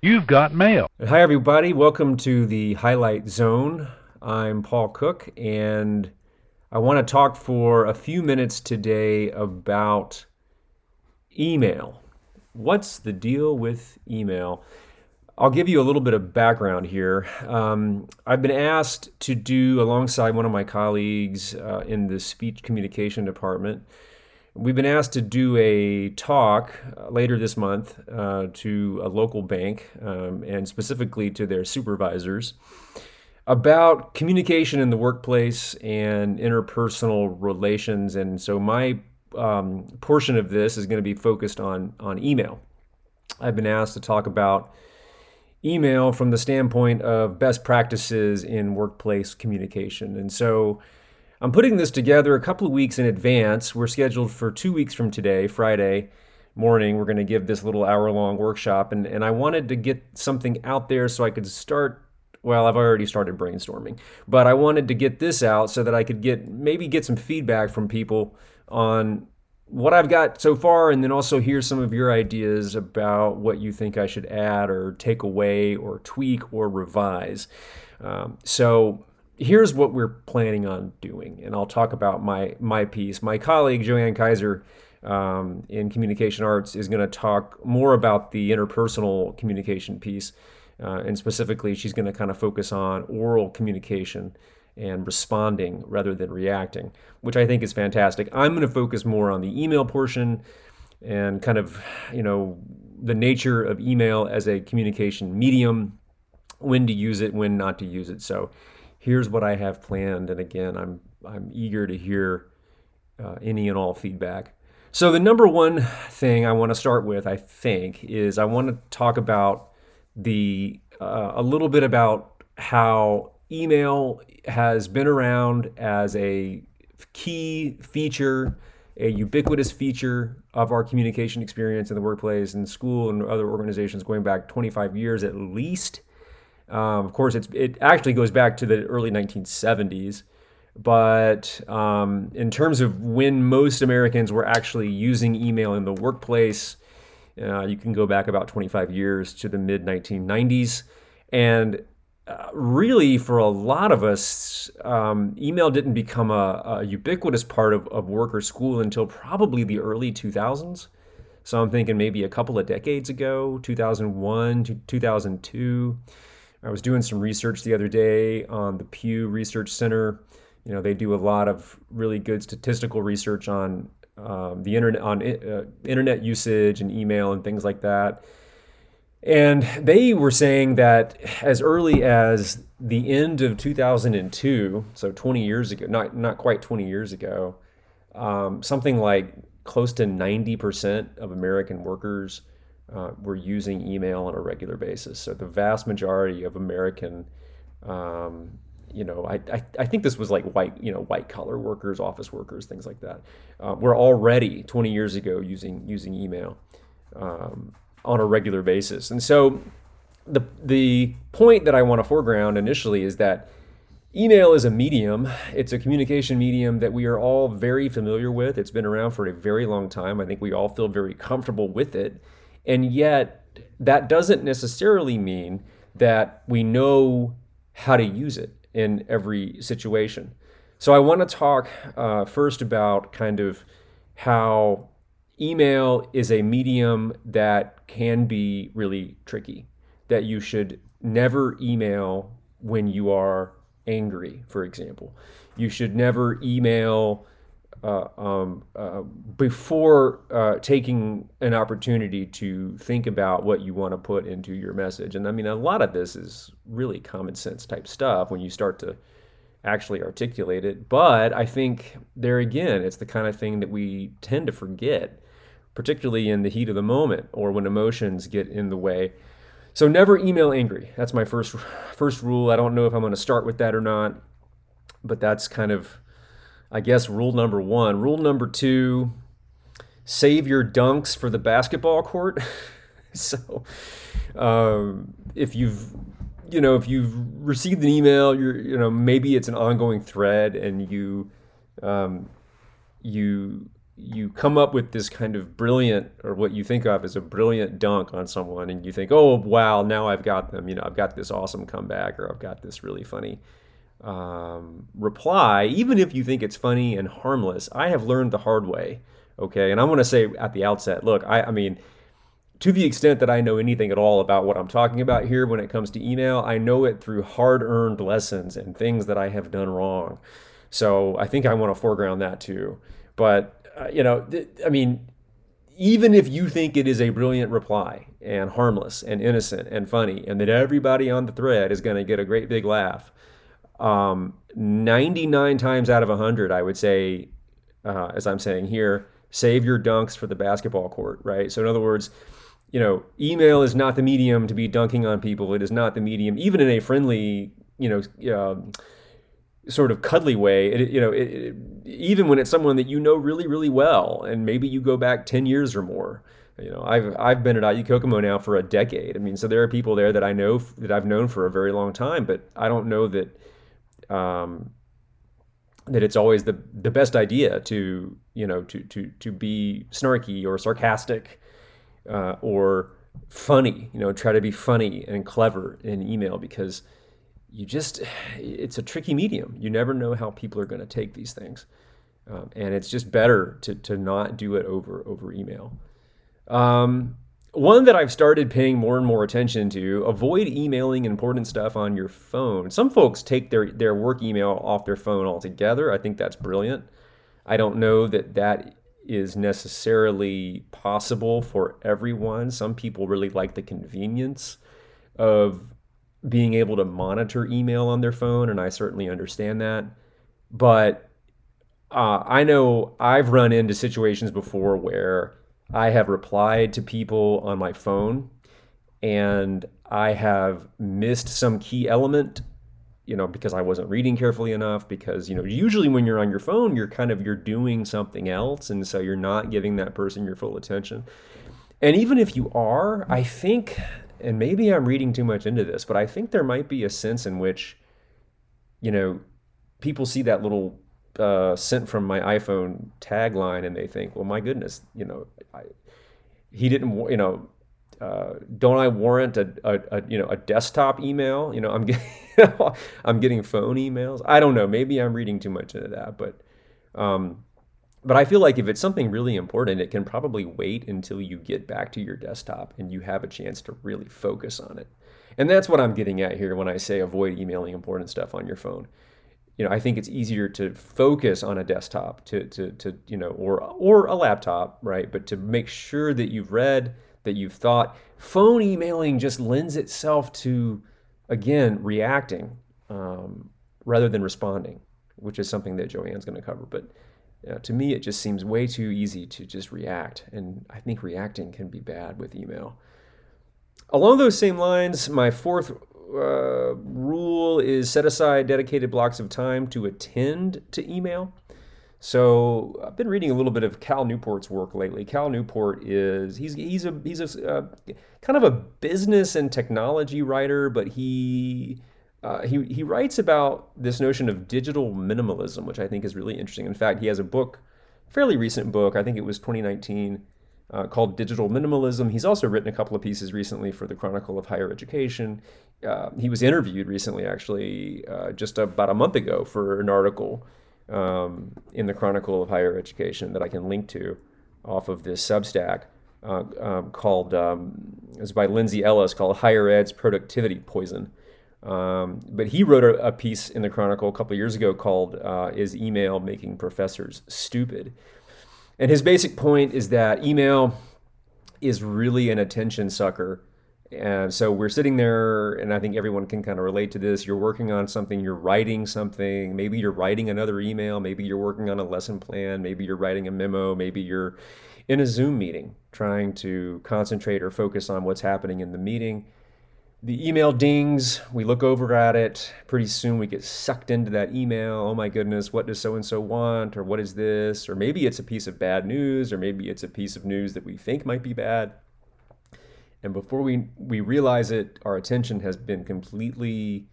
You've got mail. Hi, everybody. Welcome to the Highlight Zone. I'm Paul Cook, and I want to talk for a few minutes today about email. What's the deal with email? I'll give you a little bit of background here. Um, I've been asked to do, alongside one of my colleagues uh, in the speech communication department, we've been asked to do a talk uh, later this month uh, to a local bank um, and specifically to their supervisors about communication in the workplace and interpersonal relations. And so my um, portion of this is going to be focused on on email. I've been asked to talk about email from the standpoint of best practices in workplace communication. And so I'm putting this together a couple of weeks in advance. We're scheduled for two weeks from today, Friday morning. We're going to give this little hour long workshop. And, and I wanted to get something out there so I could start. Well, I've already started brainstorming, but I wanted to get this out so that I could get maybe get some feedback from people on what I've got so far, and then also hear some of your ideas about what you think I should add or take away or tweak or revise. Um, so here's what we're planning on doing, and I'll talk about my my piece. My colleague Joanne Kaiser um, in communication arts is going to talk more about the interpersonal communication piece, uh, and specifically, she's going to kind of focus on oral communication and responding rather than reacting, which I think is fantastic. I'm going to focus more on the email portion and kind of, you know, the nature of email as a communication medium, when to use it, when not to use it. So here's what I have planned. And again, I'm, I'm eager to hear uh, any and all feedback. So, the number one thing I want to start with, I think, is I want to talk about the uh, a little bit about how email has been around as a key feature, a ubiquitous feature of our communication experience in the workplace and school and other organizations going back 25 years at least. Um, of course, it's it actually goes back to the early 1970s. But um, in terms of when most Americans were actually using email in the workplace, uh, you can go back about 25 years to the mid 1990s. And uh, really, for a lot of us, um, email didn't become a, a, ubiquitous part of, of work or school until probably the early 2000s. So I'm thinking maybe a couple of decades ago, 2001 to 2002. I was doing some research the other day on the Pew Research Center. You know, they do a lot of really good statistical research on um, the internet, on uh, internet usage and email and things like that. And they were saying that as early as the end of 2002, so 20 years ago, not, not quite 20 years ago, um, something like close to 90% of American workers uh, were using email on a regular basis. So the vast majority of American, um, you know, I, I, I, think this was like white, you know, white collar workers, office workers, things like that, uh, were already 20 years ago using using email. Um, on a regular basis. And so the the point that I want to foreground initially is that email is a medium. It's a communication medium that we are all very familiar with. It's been around for a very long time. I think we all feel very comfortable with it. And yet that doesn't necessarily mean that we know how to use it in every situation. So I want to talk uh, first about kind of how email is a medium that can be really tricky, that you should never email when you are angry, for example. You should never email uh, um, uh, before uh, taking an opportunity to think about what you want to put into your message. And I mean, a lot of this is really common sense type stuff when you start to actually articulate it. But I think there again, it's the kind of thing that we tend to forget particularly in the heat of the moment or when emotions get in the way. So never email angry. That's my first first rule. I don't know if I'm going to start with that or not, but that's kind of I guess rule number 1. Rule number 2, save your dunks for the basketball court. so um, if you've you know if you've received an email you're you know maybe it's an ongoing thread and you um, you you come up with this kind of brilliant or what you think of as a brilliant dunk on someone and you think oh wow now i've got them you know i've got this awesome comeback or i've got this really funny um, reply even if you think it's funny and harmless i have learned the hard way okay and i want to say at the outset look i, I mean to the extent that I know anything at all about what I'm talking about here when it comes to email, I know it through hard earned lessons and things that I have done wrong. So I think I want to foreground that too. But, uh, you know, th- I mean, even if you think it is a brilliant reply and harmless and innocent and funny, and that everybody on the thread is going to get a great big laugh, um, 99 times out of 100, I would say, uh, as I'm saying here, save your dunks for the basketball court, right? So, in other words, you know, email is not the medium to be dunking on people. It is not the medium, even in a friendly, you know, uh, sort of cuddly way. It, you know, it, it, even when it's someone that you know really, really well, and maybe you go back ten years or more. You know, I've I've been at IU Kokomo now for a decade. I mean, so there are people there that I know that I've known for a very long time, but I don't know that. Um, that it's always the the best idea to you know to to to be snarky or sarcastic uh, or funny. You know, try to be funny and clever in email because you just it's a tricky medium. You never know how people are going to take these things, um, and it's just better to to not do it over over email. Um, one that I've started paying more and more attention to: avoid emailing important stuff on your phone. Some folks take their their work email off their phone altogether. I think that's brilliant. I don't know that that is necessarily possible for everyone. Some people really like the convenience of being able to monitor email on their phone, and I certainly understand that. But uh, I know I've run into situations before where I have replied to people on my phone and I have missed some key element you know because i wasn't reading carefully enough because you know usually when you're on your phone you're kind of you're doing something else and so you're not giving that person your full attention. And even if you are i think and maybe i'm reading too much into this but i think there might be a sense in which you know people see that little uh, sent from my iphone tagline and they think well my goodness you know I, he didn't you know uh, don't I warrant a, a, a, you know a desktop email? You know, I'm getting I'm getting phone emails. I don't know. Maybe I'm reading too much into that, but um, but I feel like if it's something really important, it can probably wait until you get back to your desktop and you have a chance to really focus on it. And that's what I'm getting at here when I say avoid emailing important stuff on your phone. You know, I think it's easier to focus on a desktop to to to you know or or a laptop, right? But to make sure that you've read that you've thought. Phone emailing just lends itself to, again, reacting um, rather than responding, which is something that Joanne's going to cover. But uh, to me, it just seems way too easy to just react. And I think reacting can be bad with email. Along those same lines, my fourth uh, rule is set aside dedicated blocks of time to attend to email. So I've been reading a little bit of Cal Newport's work lately. Cal Newport is he's he's a he's a uh, kind of a business and technology writer, but he uh, he he writes about this notion of digital minimalism, which I think is really interesting. In fact, he has a book, fairly recent book, I think it was 2019, uh, called Digital Minimalism. He's also written a couple of pieces recently for the Chronicle of Higher Education. Uh, he was interviewed recently, actually, uh, just about a month ago, for an article um, in the Chronicle of Higher Education that I can link to off of this Substack uh, um, called, um, by Lindsay Ellis called Higher Ed's Productivity Poison. Um, but he wrote a, a, piece in the Chronicle a couple years ago called uh, Is Email Making Professors Stupid? And his basic point is that email is really an attention sucker and so we're sitting there, and I think everyone can kind of relate to this. You're working on something, you're writing something, maybe you're writing another email, maybe you're working on a lesson plan, maybe you're writing a memo, maybe you're in a Zoom meeting trying to concentrate or focus on what's happening in the meeting. The email dings, we look over at it. Pretty soon we get sucked into that email. Oh my goodness, what does so and so want? Or what is this? Or maybe it's a piece of bad news, or maybe it's a piece of news that we think might be bad and before we we realize it our attention has been completely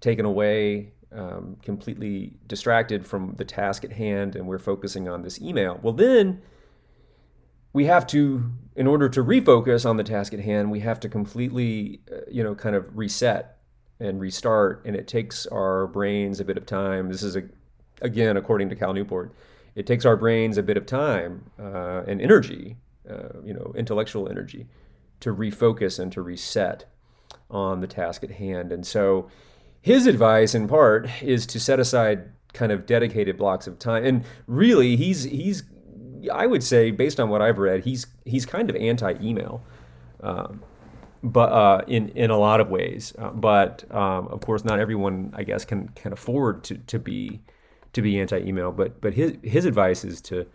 taken away um, completely distracted from the task at hand and we're focusing on this email. Well, then we have to, in order to refocus on the task at hand, we have to completely, uh, you know, kind of reset and restart. And it takes our brains a bit of time. This is, a, again, according to Cal Newport, it takes our brains a bit of time uh, and energy, uh, you know, intellectual energy to refocus and to reset on the task at hand. And so his advice in part is to set aside kind of dedicated blocks of time. And really he's he's I would say based on what I've read, he's he's kind of anti-email. Um, but uh, in in a lot of ways, uh, but um, of course, not everyone, I guess, can can afford to, to be to be anti-email. But but his his advice is to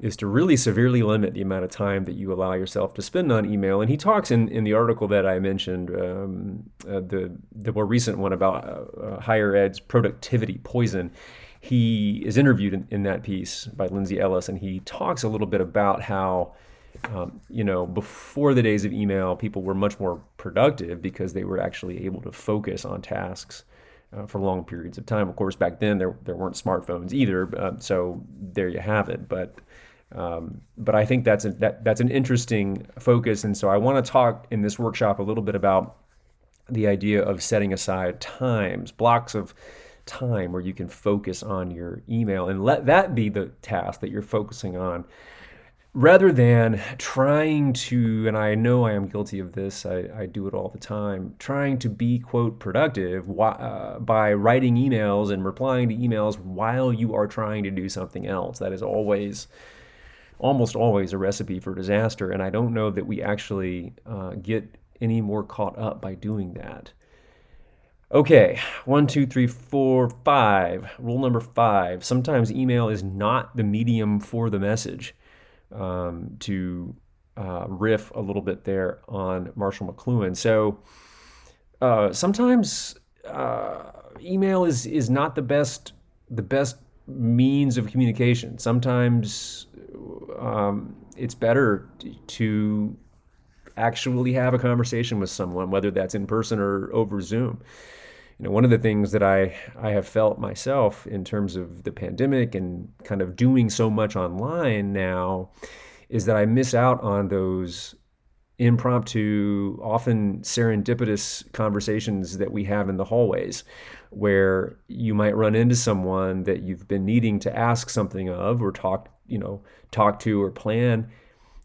is to really severely limit the amount of time that you allow yourself to spend on email. And he talks in, in the article that I mentioned, um, uh, the, the more recent one about uh, uh, higher ed's productivity poison. He is interviewed in, in, that piece by Lindsay Ellis, and he talks a little bit about how, um, you know, before the days of email, people were much more productive because they were actually able to focus on tasks. Uh, for long periods of time. Of course, back then there, there weren't smartphones either, uh, so there you have it. But um, but I think that's a, that that's an interesting focus, and so I want to talk in this workshop a little bit about the idea of setting aside times, blocks of time where you can focus on your email and let that be the task that you're focusing on rather than trying to, and I know I am guilty of this, I, I do it all the time, trying to be, quote, productive uh, by writing emails and replying to emails while you are trying to do something else. That is always almost always a recipe for disaster. And I don't know that we actually uh, get any more caught up by doing that. Okay, one, two, three, four, five. Rule number five. Sometimes email is not the medium for the message. Um, to uh, riff a little bit there on Marshall McLuhan. So uh, sometimes uh, email is is not the best the best means of communication. Sometimes um, it's better to actually have a conversation with someone, whether that's in person or over Zoom. You know, one of the things that I, I have felt myself in terms of the pandemic and kind of doing so much online now is that I miss out on those impromptu, often serendipitous conversations that we have in the hallways, where you might run into someone that you've been needing to ask something of or talk, you know, talk to or plan,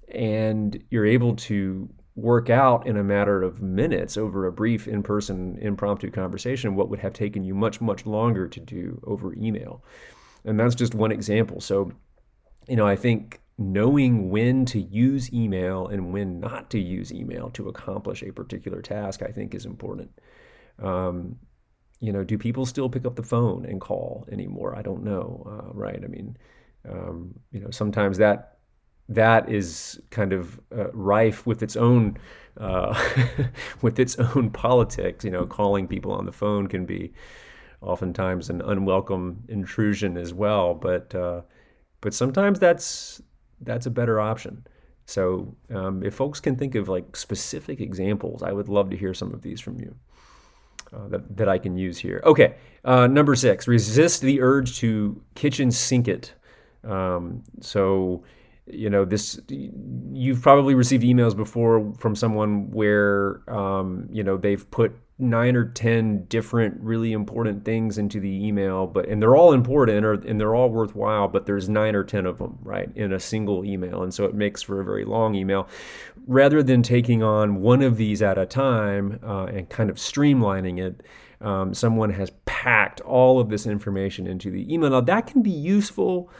and you're able to work out in a matter of minutes over a brief in-person impromptu conversation what would have taken you much much longer to do over email and that's just one example so you know i think knowing when to use email and when not to use email to accomplish a particular task, I think is important. Um, you know, do people still pick up the phone and call anymore? I don't know, uh, right? I mean, um, you know, sometimes that that is kind of uh, rife with its own uh, with its own politics. You know, calling people on the phone can be oftentimes an unwelcome intrusion as well. But uh, but sometimes that's that's a better option. So um, if folks can think of like specific examples, I would love to hear some of these from you uh, that, that I can use here. Okay, uh, number six, resist the urge to kitchen sink it. Um, so you know this you've probably received emails before from someone where um, you know they've put nine or ten different really important things into the email but and they're all important or, and they're all worthwhile but there's nine or ten of them right in a single email. And so it makes for a very long email. Rather than taking on one of these at a time uh, and kind of streamlining it um, someone has packed all of this information into the email. Now that can be useful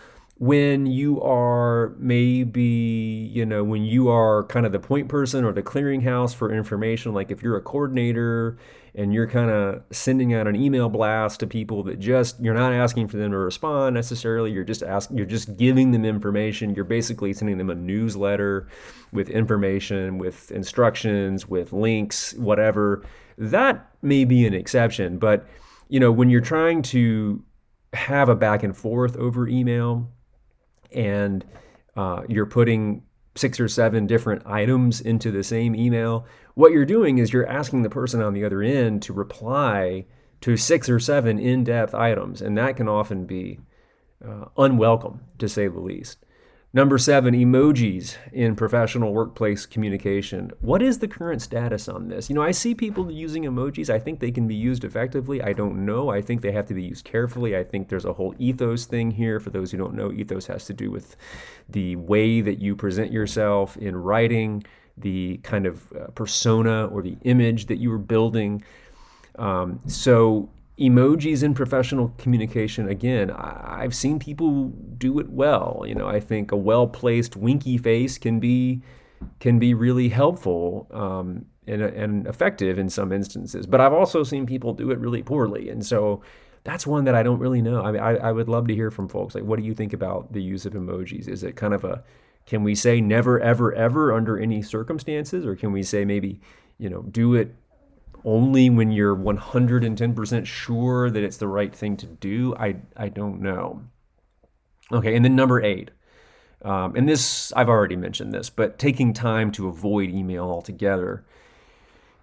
when you are maybe, you know, when you are kind of the point person or the clearinghouse for information, like if you're a coordinator and you're kind of sending out an email blast to people that just you're not asking for them to respond necessarily you're just asking you're just giving them information you're basically sending them a newsletter with information with instructions with links whatever. That may be an exception but you know when you're trying to have a back and forth over email and uh, you're putting six or seven different items into the same email, what you're doing is you're asking the person on the other end to reply to six or seven in depth items, and that can often be uh, unwelcome, to say the least. Number seven, emojis in professional workplace communication. What is the current status on this? You know, I see people using emojis. I think they can be used effectively. I don't know. I think they have to be used carefully. I think there's a whole ethos thing here. For those who don't know, ethos has to do with the way that you present yourself in writing, the kind of uh, persona or the image that you are building. Um, so emojis in professional communication again I, have seen people do it well you know i think a well placed winky face can be can be really helpful um, and, and effective in some instances but i've also seen people do it really poorly and so that's one that i don't really know. I mean I, I would love to hear from folks like what do you think about the use of emojis? Is it kind of a can we say never ever ever under any circumstances or can we say maybe you know do it only when you're 110% sure that it's the right thing to do, I, I don't know. Okay, and then number eight. Um, and this, I've already mentioned this, but taking time to avoid email altogether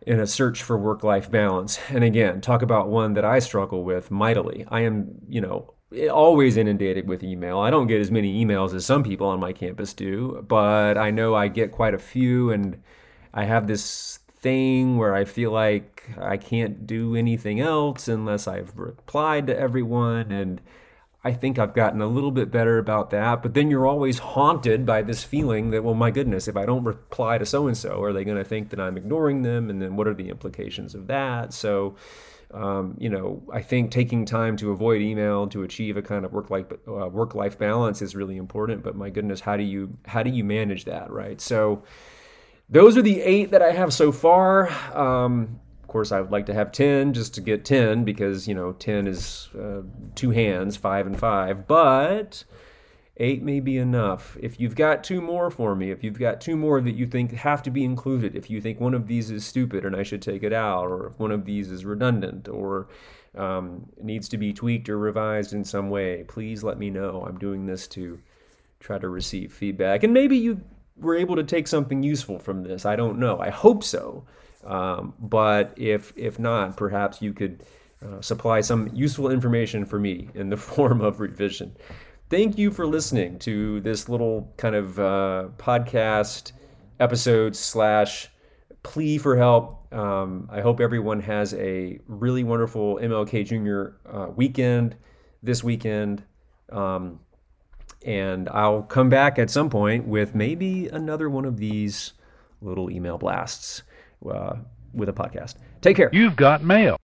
in a search for work life balance. And again, talk about one that I struggle with mightily. I am, you know, always inundated with email. I don't get as many emails as some people on my campus do, but I know I get quite a few and I have this thing where I feel like I can't do anything else unless I've replied to everyone. And I think I've gotten a little bit better about that. But then you're always haunted by this feeling that, well, my goodness, if I don't reply to so and so, are they going to think that I'm ignoring them? And then what are the implications of that? So, um, you know, I think taking time to avoid email to achieve a kind of work life uh, work life balance is really important. But my goodness, how do you how do you manage that, right? So those are the eight that I have so far. Um, of course, I would like to have 10 just to get 10 because, you know, 10 is uh, two hands, five and five, but eight may be enough. If you've got two more for me, if you've got two more that you think have to be included, if you think one of these is stupid and I should take it out, or if one of these is redundant or um, needs to be tweaked or revised in some way, please let me know. I'm doing this to try to receive feedback. And maybe you were able to take something useful from this. I don't know. I hope so. Um, but if if not, perhaps you could uh, supply some useful information for me in the form of revision. Thank you for listening to this little kind of uh, podcast episode slash plea for help. Um, I hope everyone has a really wonderful MLK Junior uh, weekend this weekend. Um, and I'll come back at some point with maybe another one of these little email blasts uh, with a podcast. Take care. You've got mail.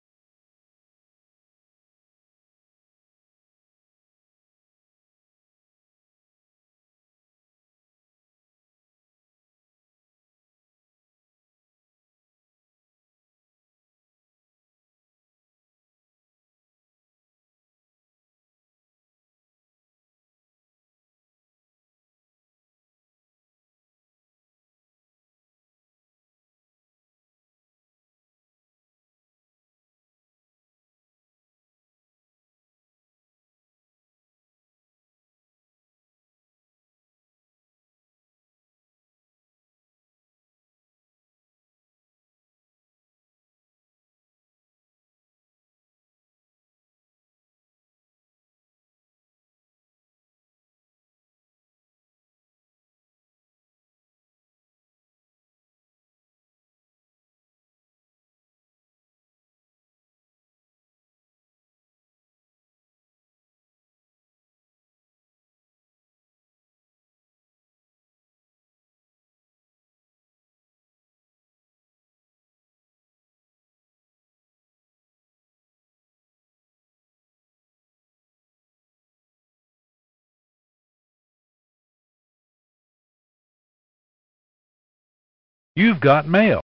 You've got mail.